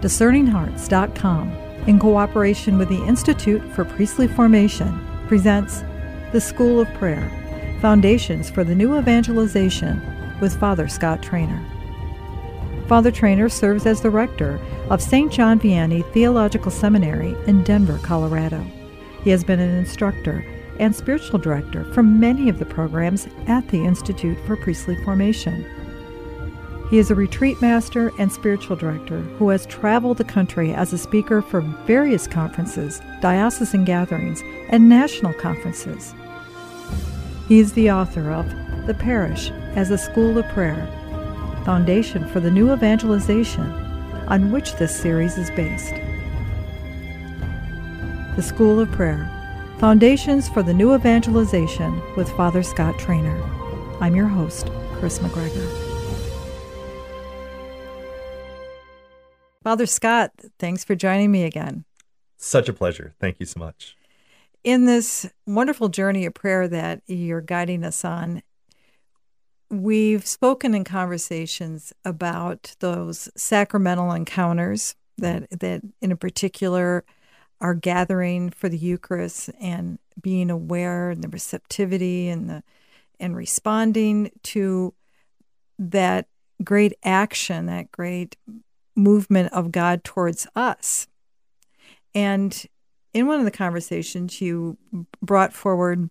DiscerningHearts.com, in cooperation with the Institute for Priestly Formation, presents The School of Prayer Foundations for the New Evangelization with Father Scott Traynor. Father Traynor serves as the rector of St. John Vianney Theological Seminary in Denver, Colorado. He has been an instructor and spiritual director for many of the programs at the Institute for Priestly Formation. He is a retreat master and spiritual director who has traveled the country as a speaker for various conferences, diocesan gatherings, and national conferences. He is the author of The Parish as a School of Prayer Foundation for the New Evangelization, on which this series is based. The School of Prayer Foundations for the New Evangelization with Father Scott Traynor. I'm your host, Kris McGregor. Father Scott, thanks for joining me again. Such a pleasure. Thank you so much. In this wonderful journey of prayer that you're guiding us on, we've spoken in conversations about those sacramental encounters that mm-hmm. that in a particular are gathering for the Eucharist and being aware and the receptivity and the and responding to that great action, that great movement of God towards us. And in one of the conversations, you brought forward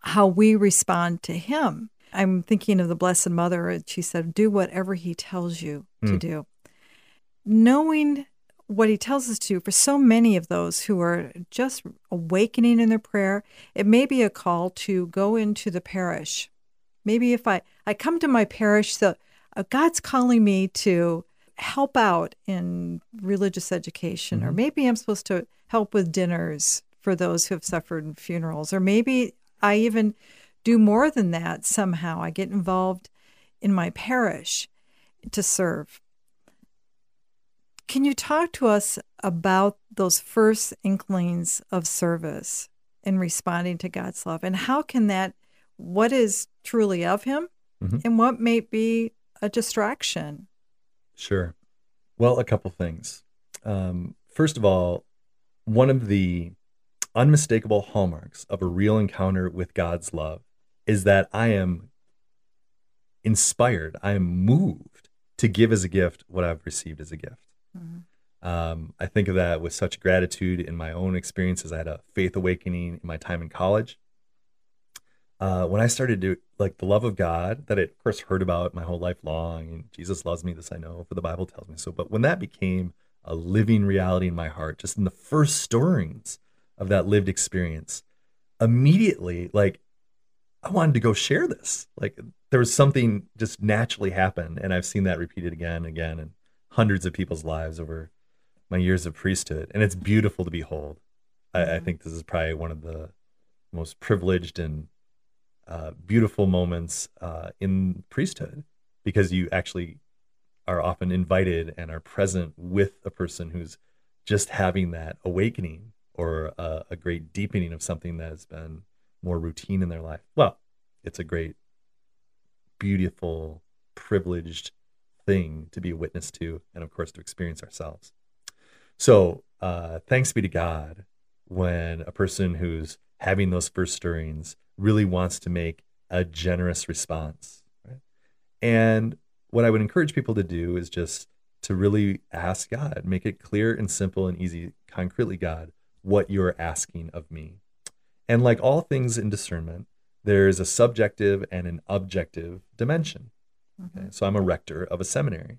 how we respond to Him. I'm thinking of the Blessed Mother. She said, Do whatever He tells you mm. to hmm. do. Knowing what he tells us to for so many of those who are just awakening in their prayer it may be a call to go into the parish maybe if i i come to my parish so uh, god's calling me to help out in religious education mm-hmm. or maybe i'm supposed to help with dinners for those who have suffered in funerals or maybe i even do more than that somehow i get involved in my parish to serve can you talk to us about those first inklings of service in responding to God's love? And how can that, what is truly of Him mm-hmm. and what may be a distraction? Sure. Well, a couple things. Um, first of all, one of the unmistakable hallmarks of a real encounter with God's love is that I am inspired, I am moved to give as a gift what I've received as a gift. Mm-hmm. Um, I think of that with such gratitude in my own experiences. I had a faith awakening in my time in college. Uh, when I started to like the love of God that I of course heard about my whole life long, and Jesus loves me, this I know, for the Bible tells me so. But when that became a living reality in my heart, just in the first stirrings of that lived experience, immediately, like I wanted to go share this. Like there was something just naturally happened, and I've seen that repeated again and again. And hundreds of people's lives over my years of priesthood, and it's beautiful to behold. I, I mm-hmm. think this is probably one of the most privileged and uh, beautiful moments uh, in priesthood because you actually are often invited and are present with a person who's just having that awakening or a, a, great deepening of something that has been more routine in their life. Well, it's a great, beautiful, privileged thing to be a witness to, and of course to experience ourselves. So, uh, thanks be to God when a person who's having those first stirrings really wants to make a generous response. Right? And what I would encourage people to do is just to really ask God, make it clear and simple and easy, concretely, God, what you're asking of me. And like all things in discernment, there's a subjective and an objective dimension. Okay? Mm-hmm. So I'm a rector of a seminary.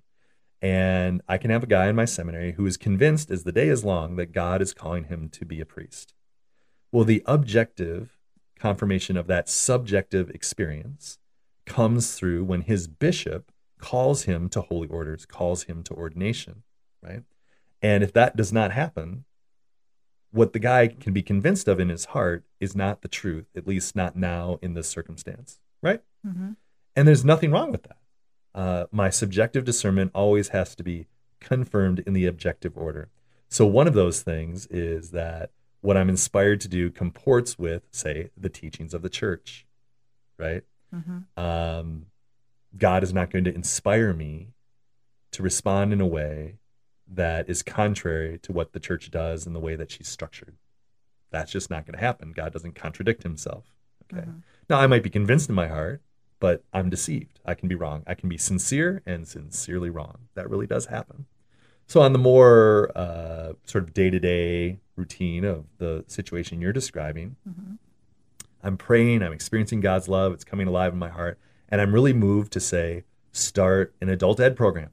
And I can have a guy in my seminary who is convinced as the day is long that God is calling him to be a priest. Well, the objective confirmation of that subjective experience comes through when his bishop calls him to holy orders, calls him to ordination, right? And if that does not happen, what the guy can be convinced of in his heart is not the truth, at least not now in this circumstance, right? Mm-hmm. And there's nothing wrong with that uh, my subjective discernment always has to be confirmed in the objective order. So, one of those things is that what I'm inspired to do comports with, say, the teachings of the church, right? Mm-hmm. Um, God is not going to inspire me to respond in a way that is contrary to what the church does and the way that she's structured. That's just not going to happen. God doesn't contradict himself. Okay. Mm-hmm. Now, I might be convinced in my heart, but I'm deceived. I can be wrong. I can be sincere and sincerely wrong. That really does happen. So, on the more uh, sort of day to day routine of the situation you're describing, mm-hmm. I'm praying, I'm experiencing God's love, it's coming alive in my heart, and I'm really moved to say, start an adult ed program.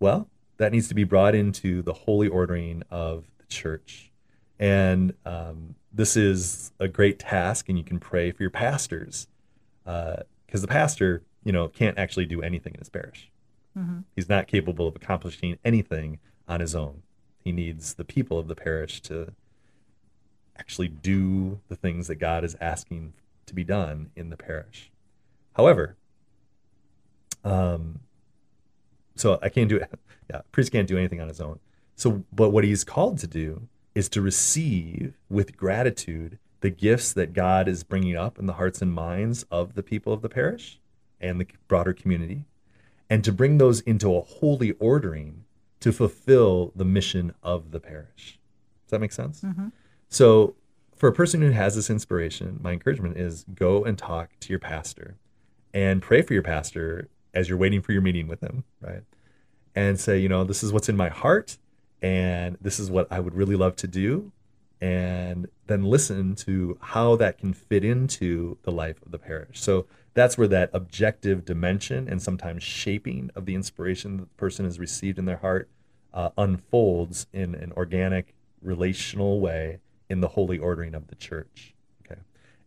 Well, that needs to be brought into the holy ordering of the church. And um, this is a great task, and you can pray for your pastors because uh, the pastor, you know, can't actually do anything in his parish. Mm-hmm. He's not capable of accomplishing anything on his own. He needs the people of the parish to actually do the things that God is asking to be done in the parish. However, um, so I can't do it. Yeah, priest can't do anything on his own. So, but what he's called to do is to receive with gratitude the gifts that God is bringing up in the hearts and minds of the people of the parish and the broader community, and to bring those into a holy ordering to fulfill the mission of the parish. Does that make sense? Mm-hmm. So, for a person who has this inspiration, my encouragement is go and talk to your pastor and pray for your pastor as you're waiting for your meeting with him, right? And say, you know, this is what's in my heart and this is what I would really love to do. And then listen to how that can fit into the life of the parish. So that's where that objective dimension and sometimes shaping of the inspiration that the person has received in their heart uh, unfolds in an organic, relational way in the holy ordering of the church. Okay.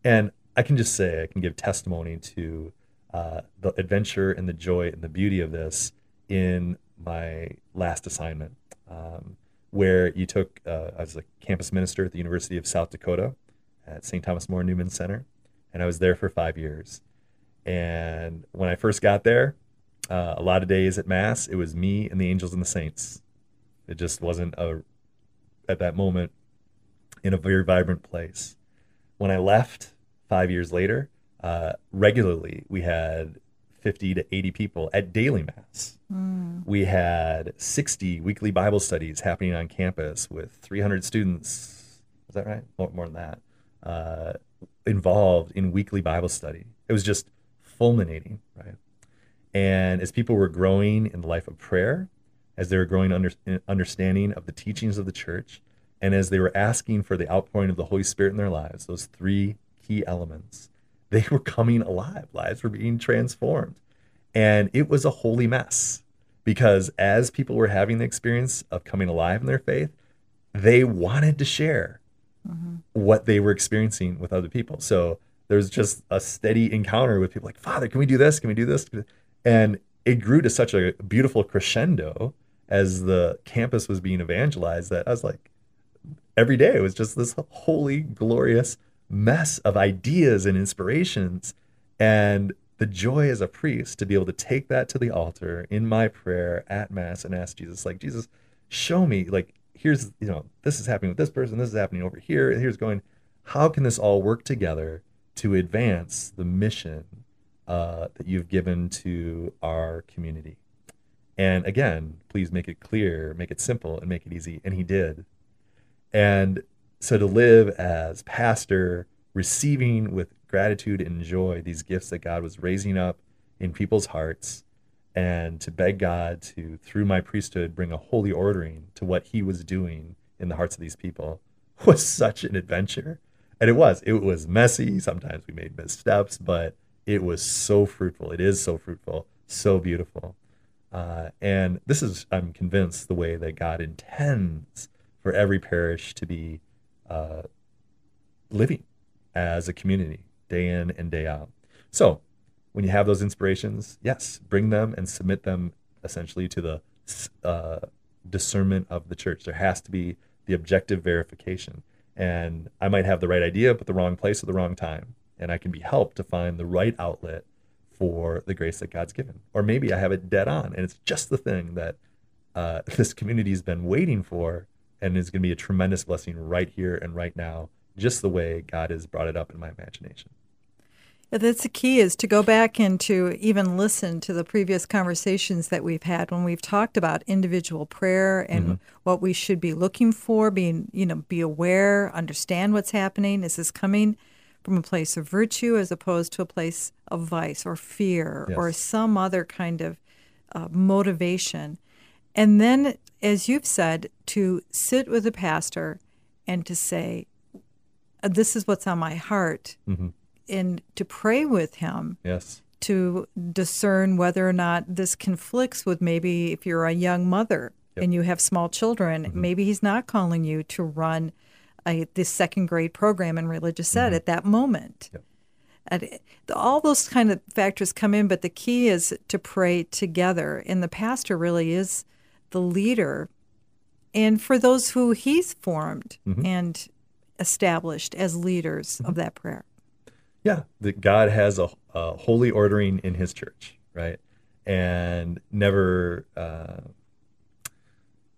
And I can just say, I can give testimony to uh, the adventure and the joy and the beauty of this in my last assignment, um, where you took, uh, I was a campus minister at the University of South Dakota at St. Thomas More Newman Center, and I was there for five years. And when I first got there, uh, a lot of days at Mass, it was me and the angels and the saints. It just wasn't a, at that moment, in a very vibrant place. When I left five years later, uh, regularly we had 50 to 80 people at daily mass. Mm. We had 60 weekly Bible studies happening on campus with 300 students. Is that right? More, more than that. Uh, involved in weekly Bible study. It was just fulminating, right? And as people were growing in the life of prayer, as they were growing under, understanding of the teachings of the church, and as they were asking for the outpouring of the Holy Spirit in their lives, those three key elements, they were coming alive. Lives were being transformed. And it was a holy mess because as people were having the experience of coming alive in their faith, they wanted to share mm-hmm. what they were experiencing with other people. So there's just a steady encounter with people like, Father, can we do this? Can we do this? And it grew to such a beautiful crescendo as the campus was being evangelized that I was like, every day it was just this holy, glorious mess of ideas and inspirations. And the joy as a priest to be able to take that to the altar in my prayer at Mass and ask Jesus, like, Jesus, show me, like, here's, you know, this is happening with this person, this is happening over here, and here's going, how can this all work together to advance the mission uh, that you've given to our community? And again, please make it clear, make it simple, and make it easy. And he did. And so to live as pastor, receiving with gratitude and joy these gifts that God was raising up in people's hearts, and to beg God to, through my priesthood, bring a holy ordering to what He was doing in the hearts of these people was such an adventure. And it was. It was messy. Sometimes we made missteps, but it was so fruitful. It is so fruitful, so beautiful. Uh, and this is, I'm convinced, the way that God intends for every parish to be uh, living as a community day in and day out. So, when you have those inspirations, yes, bring them and submit them essentially to the uh, discernment of the church. There has to be the objective verification. And I might have the right idea, but the wrong place at the wrong time. And I can be helped to find the right outlet for the grace that God's given. Or maybe I have it dead on and it's just the thing that uh, this community has been waiting for and is going to be a tremendous blessing right here and right now, just the way God has brought it up in my imagination. That's the key is to go back and to even listen to the previous conversations that we've had when we've talked about individual prayer and mm-hmm. what we should be looking for, being, you know, be aware, understand what's happening. Is this coming from a place of virtue as opposed to a place of vice or fear yes. or some other kind of uh, motivation? And then, as you've said, to sit with the pastor and to say, This is what's on my heart. Mm-hmm and to pray with him. Yes. To discern whether or not this conflicts with maybe if you're a young mother yep. and you have small children, mm-hmm. maybe he's not calling you to run a, this second grade program in religious ed mm-hmm. at that moment. Yep. And all those kind of factors come in, but the key is to pray together. And the pastor really is the leader. And for those who he's formed mm-hmm. and established as leaders of mm-hmm. that prayer. Yeah, that God has a, a, holy ordering in His church, right, and never uh,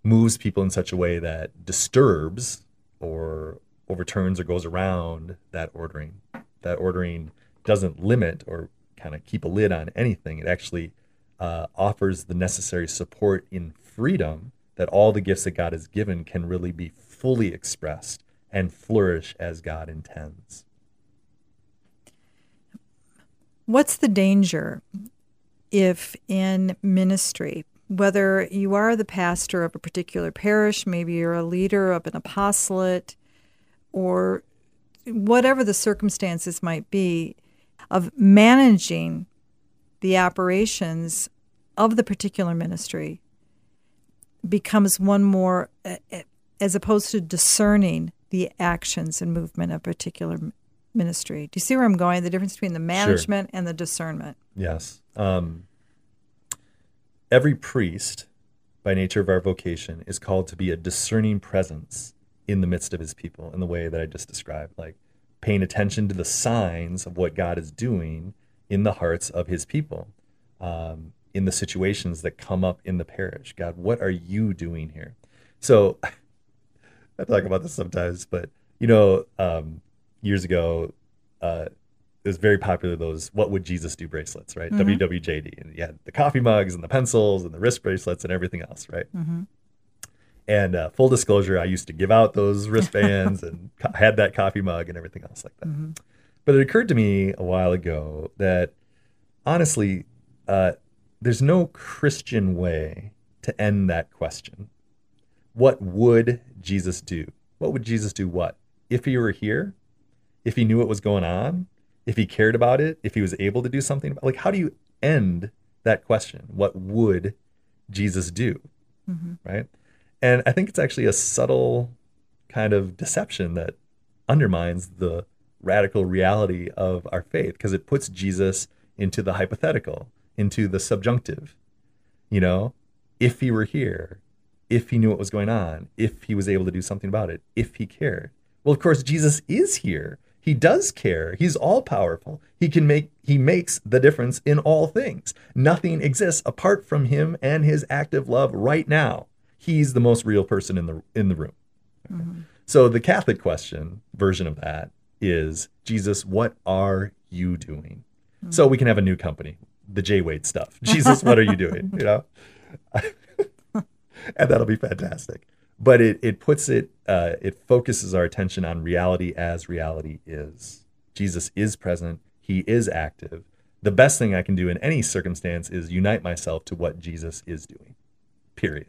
moves people in such a way that disturbs or overturns or goes around that ordering. That ordering doesn't limit or kind of keep a lid on anything. It actually uh, offers the necessary support in freedom that all the gifts that God has given can really be fully expressed and flourish as God intends. What's the danger if in ministry, whether you are the pastor of a particular parish, maybe you're a leader of an apostolate, or whatever the circumstances might be, of managing the operations of the particular ministry becomes one more, eh, eh, as opposed to discerning the actions and movement of particular ministry. Do you see where I'm going? The difference between the management sure. and the discernment. Yes. Um, every priest, by nature of our vocation, is called to be a discerning presence in the midst of his people in the way that I just described, like paying attention to the signs of what God is doing in the hearts of his people, um, in the situations that come up in the parish. God, what are you doing here? So I talk about this sometimes, but you know, um, years ago, uh, it was very popular. Those "What would Jesus do?" bracelets, right? Mm-hmm. WWJD, and you had the coffee mugs and the pencils and the wrist bracelets and everything else, right? Mm-hmm. And uh, full disclosure, I used to give out those wristbands and co- had that coffee mug and everything else like that. Mm-hmm. But it occurred to me a while ago that honestly, uh, there's no Christian way to end that question. What would Jesus do? What would Jesus do? What if he were here? If he knew what was going on, if he cared about it, if he was able to do something about like how do you end that question? What would Jesus do? Mm-hmm. Right? And I think it's actually a subtle kind of deception that undermines the radical reality of our faith because it puts Jesus into the hypothetical, into the subjunctive. You know, if he were here, if he knew what was going on, if he was able to do something about it, if he cared. Well, of course, Jesus is here. He does care. He's all powerful. He can make he makes the difference in all things. Nothing exists apart from him and his active love right now. He's the most real person in the in the room. Mm-hmm. So the Catholic question version of that is Jesus, what are you doing? Mm-hmm. So we can have a new company, the J Wade stuff. Jesus, what are you doing? You know? and that'll be fantastic but it, it puts it uh, it focuses our attention on reality as reality is. Jesus is present. He is active. The best thing i can do in any circumstance is unite myself to what jesus is doing period.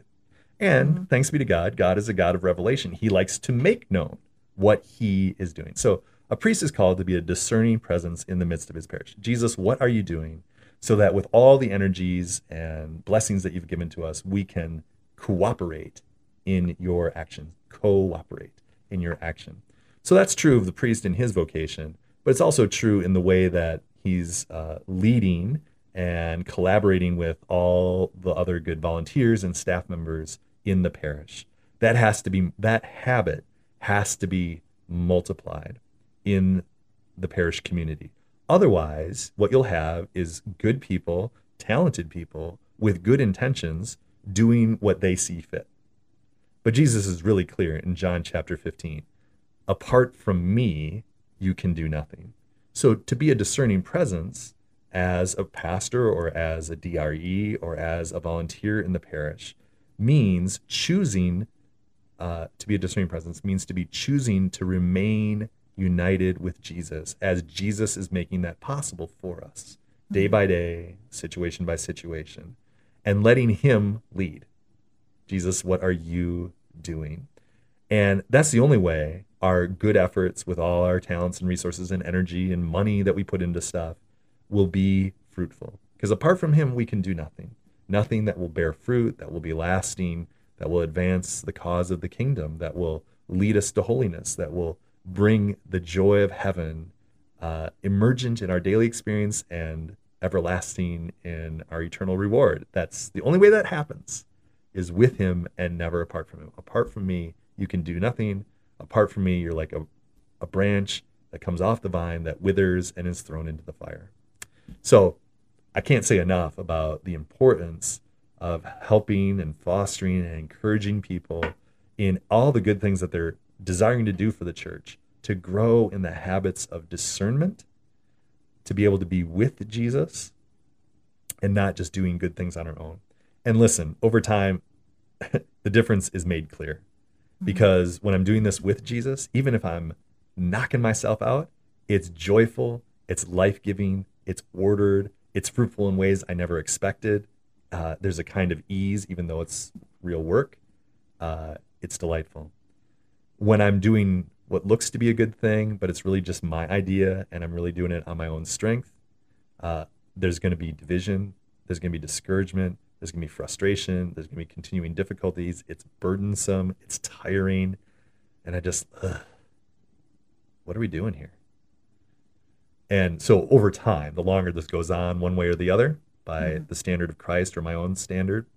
And mm-hmm. thanks be to god god is a god of revelation. He likes to make known what he is doing. So a priest is called to be a discerning presence in the midst of his parish. Jesus what are you doing? So that with all the energies and blessings that you've given to us we can cooperate in your action, cooperate in your action. So that's true of the priest in his vocation, but it's also true in the way that he's uh, leading and collaborating with all the other good volunteers and staff members in the parish. That has to be that habit has to be multiplied in the parish community. Otherwise, what you'll have is good people, talented people with good intentions doing what they see fit. But Jesus is really clear in John chapter 15 apart from me, you can do nothing. So to be a discerning presence as a pastor or as a DRE or as a volunteer in the parish means choosing uh, to be a discerning presence means to be choosing to remain united with Jesus as Jesus is making that possible for us day by day, situation by situation, and letting Him lead. Jesus, what are you doing? And that's the only way our good efforts with all our talents and resources and energy and money that we put into stuff will be fruitful. Because apart from Him, we can do nothing. Nothing that will bear fruit, that will be lasting, that will advance the cause of the kingdom, that will lead us to holiness, that will bring the joy of heaven uh, emergent in our daily experience and everlasting in our eternal reward. That's the only way that happens is with him and never apart from him. Apart from me, you can do nothing. Apart from me, you're like a, a branch that comes off the vine that withers and is thrown into the fire. So I can't say enough about the importance of helping and fostering and encouraging people in all the good things that they're desiring to do for the church to grow in the habits of discernment, to be able to be with Jesus and not just doing good things on our own. And listen, over time, the difference is made clear mm-hmm. because when I'm doing this with Jesus, even if I'm knocking myself out, it's joyful, it's life giving, it's ordered, it's fruitful in ways I never expected. Uh, there's a kind of ease, even though it's real work. Uh, it's delightful. When I'm doing what looks to be a good thing, but it's really just my idea and I'm really doing it on my own strength, uh, there's going to be division, there's going to be discouragement, there's going to be frustration, there's going to be continuing difficulties. It's burdensome, it's tiring. And I just, ugh, what are we doing here? And so over time, the longer this goes on, one way or the other, by mm-hmm. the standard of Christ or my own standard,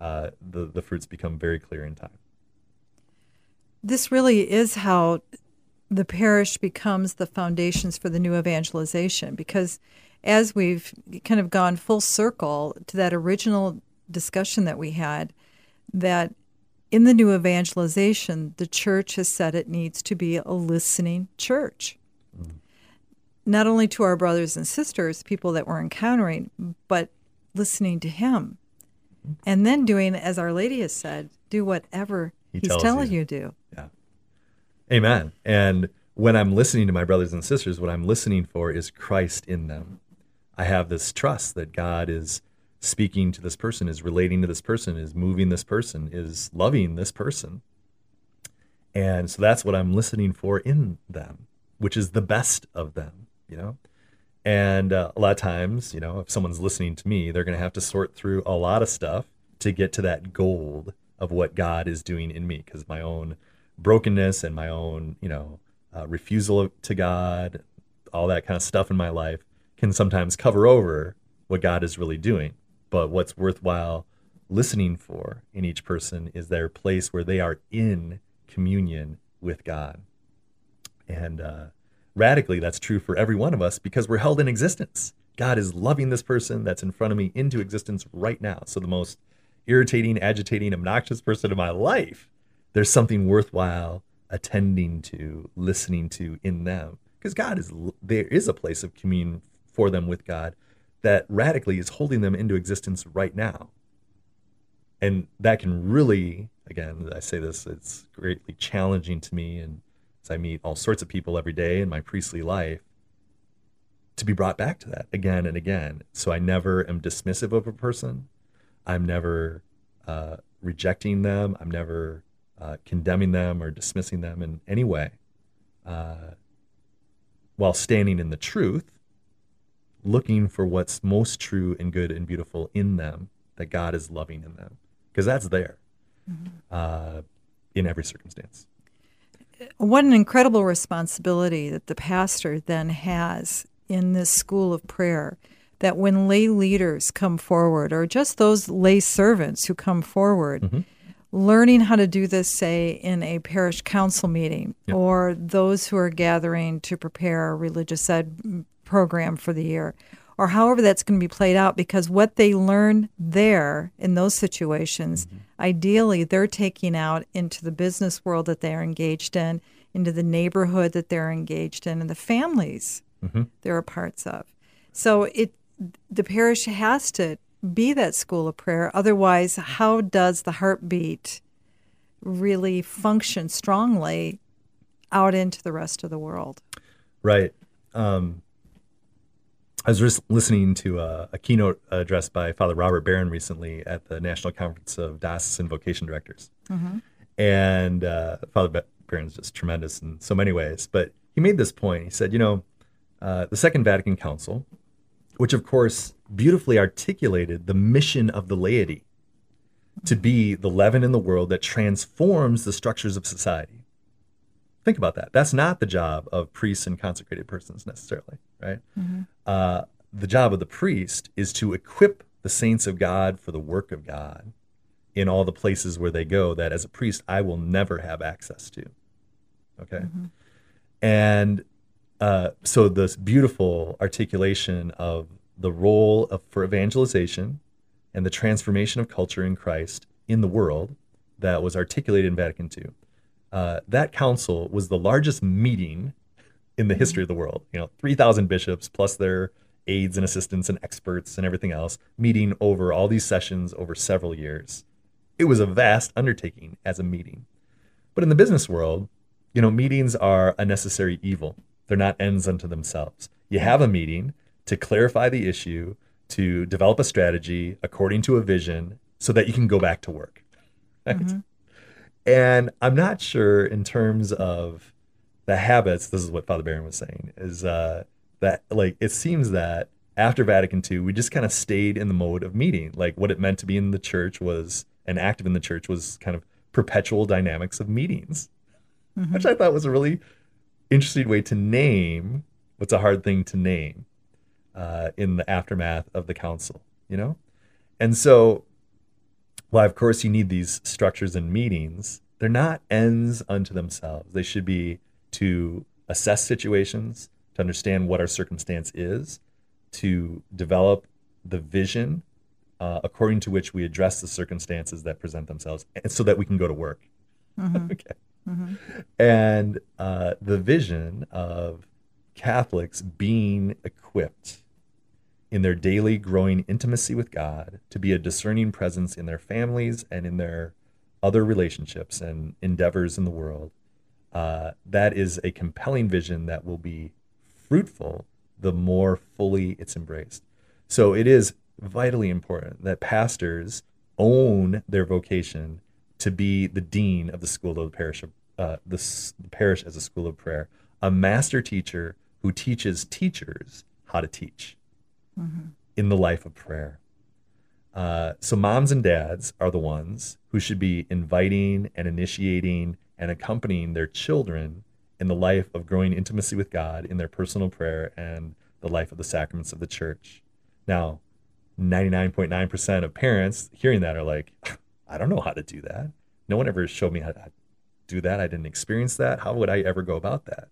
uh, the, the fruits become very clear in time this really is how the parish becomes the foundations for the new evangelization because as we've kind of gone full circle to that original discussion that we had that in the new evangelization the church has said it needs to be a listening church mm-hmm. not only to our brothers and sisters people that we're encountering but listening to him mm-hmm. and then doing as our lady has said do whatever he he's telling you. you do Amen. And when I'm listening to my brothers and sisters, what I'm listening for is Christ in them. I have this trust that God is speaking to this person, is relating to this person, is moving this person, is loving this person. And so that's what I'm listening for in them, which is the best of them, you know? And uh, a lot of times, you know, if someone's listening to me, they're going to have to sort through a lot of stuff to get to that gold of what God is doing in me because my own brokenness and my own, you know, uh, refusal to God, all that kind of stuff in my life can sometimes cover over what God is really doing. But what's worthwhile listening for in each person is their place where they are in communion with God. And uh, radically, that's true for every one of us because we're held in existence. God is loving this person that's in front of me into existence right now. So the most irritating, agitating, obnoxious person in my life there's something worthwhile attending to, listening to in them. Because God is, there is a place of communion for them with God that radically is holding them into existence right now. And that can really, again, I say this, it's greatly challenging to me. And as I meet all sorts of people every day in my priestly life, to be brought back to that again and again. So I never am dismissive of a person. I'm never uh, rejecting them. I'm never uh, condemning them or dismissing them in any way, uh, while standing in the truth, looking for what's most true and good and beautiful in them that God is loving in them, because that's there mm-hmm. uh, in every circumstance. What an incredible responsibility that the pastor then has in this school of prayer. That when lay leaders come forward, or just those lay servants who come forward, mm-hmm learning how to do this, say, in a parish council meeting, yep. or those who are gathering to prepare a religious ed program for the year, or however that's going to be played out, because what they learn there in those situations, mm-hmm. ideally, they're taking out into the business world that they're engaged in, into the neighborhood that they're engaged in, and the families Mm-hmm. they're parts of. So it the parish has to be that school of prayer. Otherwise, how does the heartbeat really function strongly out into the rest of the world? Right. Um, I was just listening to a, a, keynote address by Father Robert Barron recently at the National Conference of Diocesan Vocation Directors. Mm-hmm. And uh, Father Barron's just tremendous in so many ways. But he made this point. He said, you know, uh, the Second Vatican Council, which of course beautifully articulated the mission of the laity to be the leaven in the world that transforms the structures of society. Think about that. That's not the job of priests and consecrated persons necessarily, right? Mm-hmm. Uh, the job of the priest is to equip the saints of God for the work of God in all the places where they go that as a priest I will never have access to. Okay. Mm-hmm. And uh, so this beautiful articulation of the role of for evangelization and the transformation of culture in Christ in the world that was articulated in Vatican II. Uh, that council was the largest meeting in the history of the world. You know, 3,000 bishops plus their aides and assistants and experts and everything else meeting over all these sessions over several years. It was a vast undertaking as a meeting. But in the business world, you know, meetings are a necessary evil. They're not ends unto themselves. You have a meeting to clarify the issue, to develop a strategy according to a vision so that you can go back to work. Right? Mm-hmm. And I'm not sure in terms of the habits, this is what Father Barron was saying, is uh, that like it seems that after Vatican II, we just kind of stayed in the mode of meeting. Like what it meant to be in the church was and active in the church was kind of perpetual dynamics of meetings, Mm-hmm. which I thought was a really interesting way to name what's a hard thing to name uh, in the aftermath of the council, you know? And so, while of course you need these structures and meetings, they're not ends unto themselves. They should be to assess situations, to understand what our circumstance is, to develop the vision uh, according to which we address the circumstances that present themselves, and so that we can go to work. Mm-hmm. okay. Mm-hmm. And uh, the vision of Catholics being equipped in their daily growing intimacy with God to be a discerning presence in their families and in their other relationships and endeavors in the world. Uh, that is a compelling vision that will be fruitful the more fully it's embraced. So it is vitally important that pastors own their vocation to be the dean of the school of the parish, uh, the, the parish as a school of prayer, a master teacher who teaches teachers how to teach Mm-hmm. in the life of prayer. Uh, so moms and dads are the ones who should be inviting and initiating and accompanying their children in the life of growing intimacy with God in their personal prayer and the life of the sacraments of the church. Now, 99.9% of parents hearing that are like, I don't know how to do that. No one ever showed me how to do that. I didn't experience that. How would I ever go about that?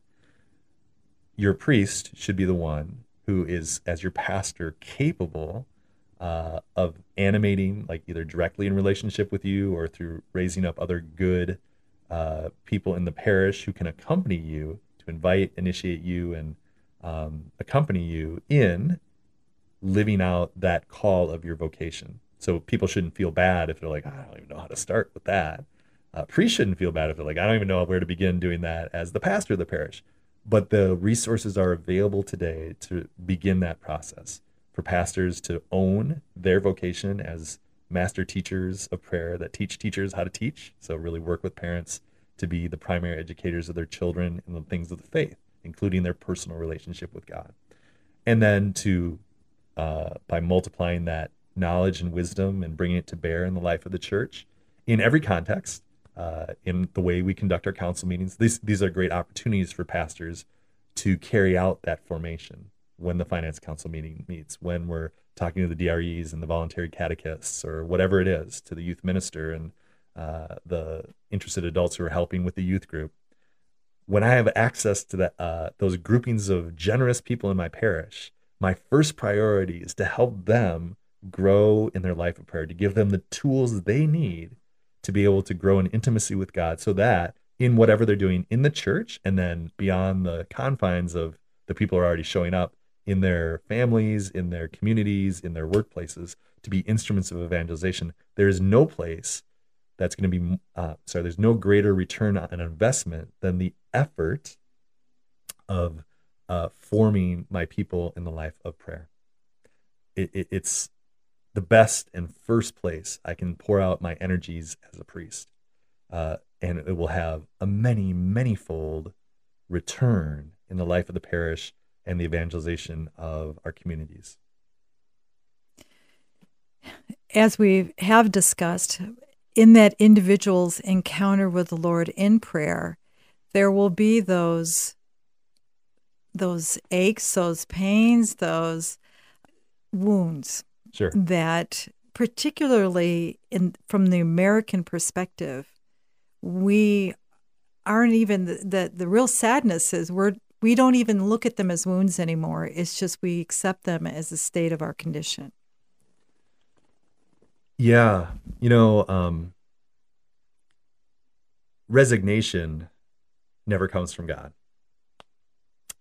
Your priest should be the one who is, as your pastor, capable uh, of animating, like either directly in relationship with you or through raising up other good uh, people in the parish who can accompany you, to invite, initiate you, and um, accompany you in living out that call of your vocation. So people shouldn't feel bad if they're like, I don't even know how to start with that. Uh, priests shouldn't feel bad if they're like, I don't even know where to begin doing that as the pastor of the parish. But the resources are available today to begin that process for pastors to own their vocation as master teachers of prayer that teach teachers how to teach. So, really work with parents to be the primary educators of their children in the things of the faith, including their personal relationship with God. And then to, uh, by multiplying that knowledge and wisdom and bringing it to bear in the life of the church in every context, uh, in the way we conduct our council meetings. These, these are great opportunities for pastors to carry out that formation when the finance council meeting meets, when we're talking to the DREs and the voluntary catechists or whatever it is, to the youth minister and uh, the interested adults who are helping with the youth group. When I have access to uh, those groupings of generous people in my parish, my first priority is to help them grow in their life of prayer, to give them the tools they need to be able to grow in intimacy with God so that in whatever they're doing in the church and then beyond the confines of the people are already showing up in their families, in their communities, in their workplaces to be instruments of evangelization. There is no place that's going to be, uh, sorry, there's no greater return on investment than the effort of uh, forming my people in the life of prayer. It, it, it's the best and first place I can pour out my energies as a priest. Uh, and it will have a many, many fold return in the life of the parish and the evangelization of our communities. As we have discussed, in that individual's encounter with the Lord in prayer, there will be those those aches, those pains, those wounds sure. that particularly in from the American perspective, we aren't even the, the, the real sadness is we're we don't even look at them as wounds anymore. It's just we accept them as a state of our condition. Yeah, you know, um, resignation never comes from God.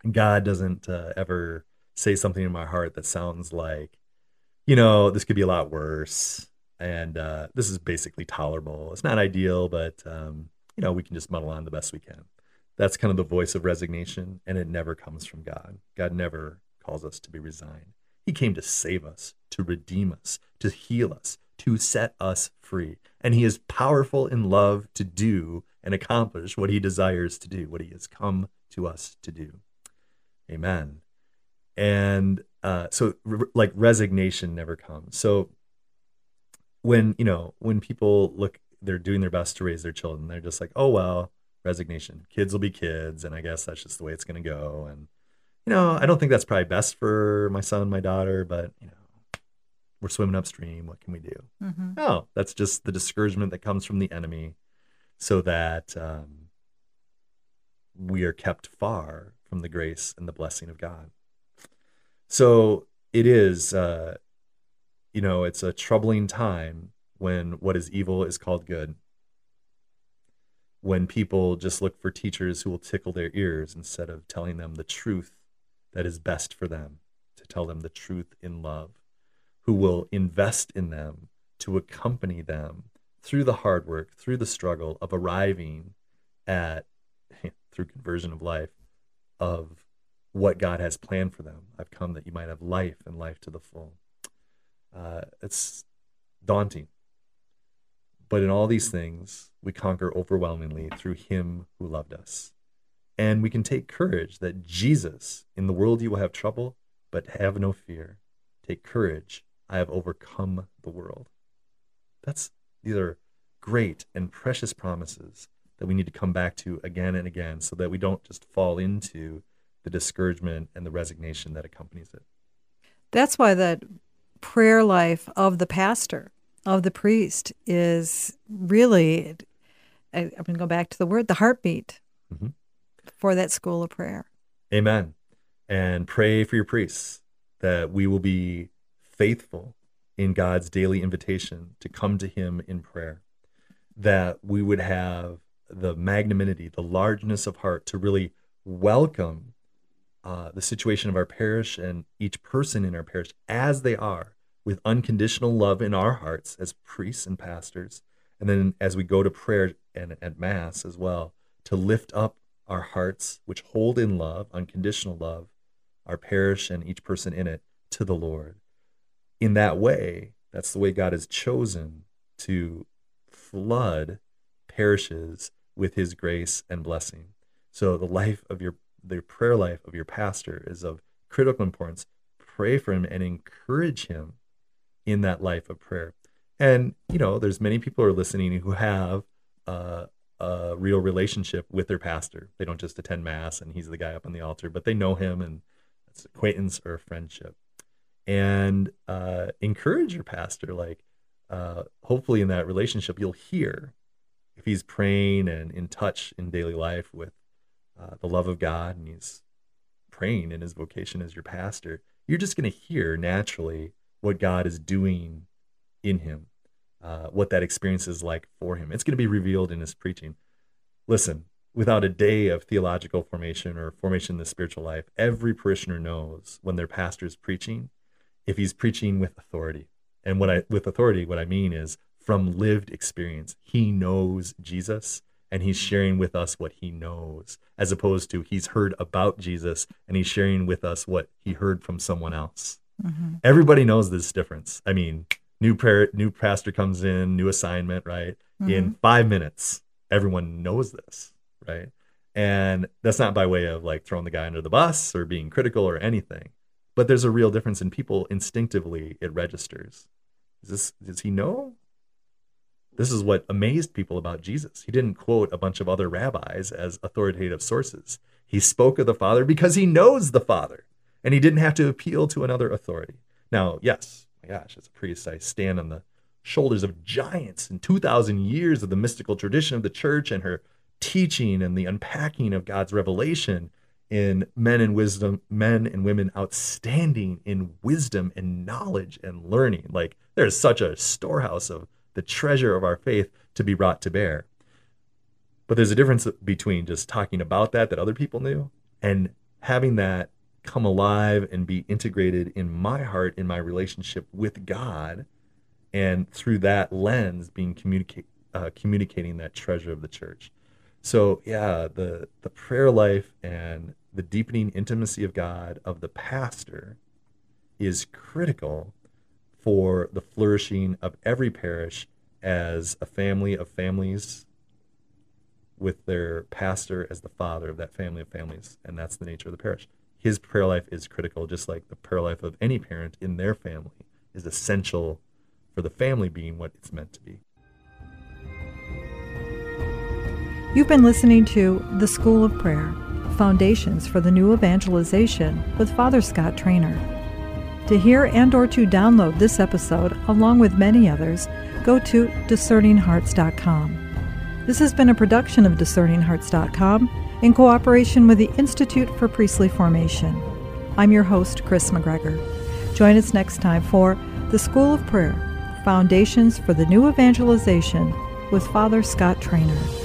God doesn't uh, ever say something in my heart that sounds like, you know, this could be a lot worse, and uh, this is basically tolerable. It's not ideal, but um, you know, we can just muddle on the best we can. That's kind of the voice of resignation, and it never comes from God. God never calls us to be resigned. He came to save us, to redeem us, to heal us, to set us free. And He is powerful in love to do and accomplish what He desires to do, what He has come to us to do. Amen. And uh, so, re- like, resignation never comes. So, when, you know, when people look, they're doing their best to raise their children, they're just like, oh, well, resignation. Kids will be kids. And I guess that's just the way it's going to go. And, you know, I don't think that's probably best for my son, my daughter, but, you know, we're swimming upstream. What can we do? Mm-hmm. No, that's just the discouragement that comes from the enemy so that um, we are kept far from the grace and the blessing of God. So it is, uh, you know, it's a troubling time when what is evil is called good. When people just look for teachers who will tickle their ears instead of telling them the truth that is best for them, to tell them the truth in love who will invest in them to accompany them through the hard work, through the struggle of arriving at, through conversion of life, of what God has planned for them. I've come that you might have life and life to the full. Uh, it's daunting. But in all these things, we conquer overwhelmingly through Him who loved us. And we can take courage that Jesus, in the world you will have trouble, but have no fear. Take courage I have overcome the world. That's these are great and precious promises that we need to come back to again and again so that we don't just fall into the discouragement and the resignation that accompanies it. That's why that prayer life of the pastor, of the priest, is really, I'm going to go back to the word, the heartbeat mm-hmm. for that school of prayer. Amen. And pray for your priests that we will be faithful in God's daily invitation to come to Him in prayer, that we would have the magnanimity, the largeness of heart to really welcome uh, the situation of our parish and each person in our parish as they are, with unconditional love in our hearts as priests and pastors. And then as we go to prayer and at Mass as well, to lift up our hearts, which hold in love, unconditional love, our parish and each person in it to the Lord in that way, that's the way God has chosen to flood parishes with his grace and blessing. So the life of your the prayer life of your pastor is of critical importance. Pray for him and encourage him in that life of prayer. And you know, there's many people who are listening who have uh, a real relationship with their pastor. They don't just attend mass and he's the guy up on the altar, but they know him and it's acquaintance or friendship and uh, encourage your pastor. Like, uh, hopefully, in that relationship, you'll hear if he's praying and in touch in daily life with uh, the love of God and he's praying in his vocation as your pastor, you're just going to hear naturally what God is doing in him, uh, what that experience is like for him. It's going to be revealed in his preaching. Listen, without a day of theological formation or formation in the spiritual life, every parishioner knows when their pastor is preaching, if he's preaching with authority. And what I with authority, what I mean is from lived experience. He knows Jesus and he's sharing with us what he knows, as opposed to he's heard about Jesus and he's sharing with us what he heard from someone else. Mm-hmm. Everybody knows this difference. I mean, new prayer, new pastor comes in, new assignment, right? Mm-hmm. In five minutes, everyone knows this, right? And that's not by way of like throwing the guy under the bus or being critical or anything, but there's a real difference in people instinctively. It registers. Is this? Does he know? This is what amazed people about Jesus. He didn't quote a bunch of other rabbis as authoritative sources. He spoke of the Father because he knows the Father, and he didn't have to appeal to another authority. Now, yes, my gosh, as a priest, I stand on the shoulders of giants and 2,000 years of the mystical tradition of the church and her teaching and the unpacking of God's revelation in men and wisdom, men and women outstanding in wisdom and knowledge and learning. Like there's such a storehouse of the treasure of our faith to be brought to bear. But there's a difference between just talking about that that other people knew and having that come alive and be integrated in my heart in my relationship with God and through that lens being communicate uh, communicating that treasure of the church. So yeah, the the prayer life and the deepening intimacy of God of the pastor is critical for the flourishing of every parish as a family of families with their pastor as the father of that family of families. And that's the nature of the parish. His prayer life is critical, just like the prayer life of any parent in their family is essential for the family being what it's meant to be. You've been listening to The School of Prayer Foundations for the New Evangelization with Father Scott Traynor. To hear and or to download this episode along with many others, go to discerninghearts.com. This has been a production of discerninghearts.com in cooperation with the Institute for Priestly Formation. I'm your host, Kris McGregor. Join us next time for The School of Prayer Foundations for the New Evangelization with Father Scott Traynor.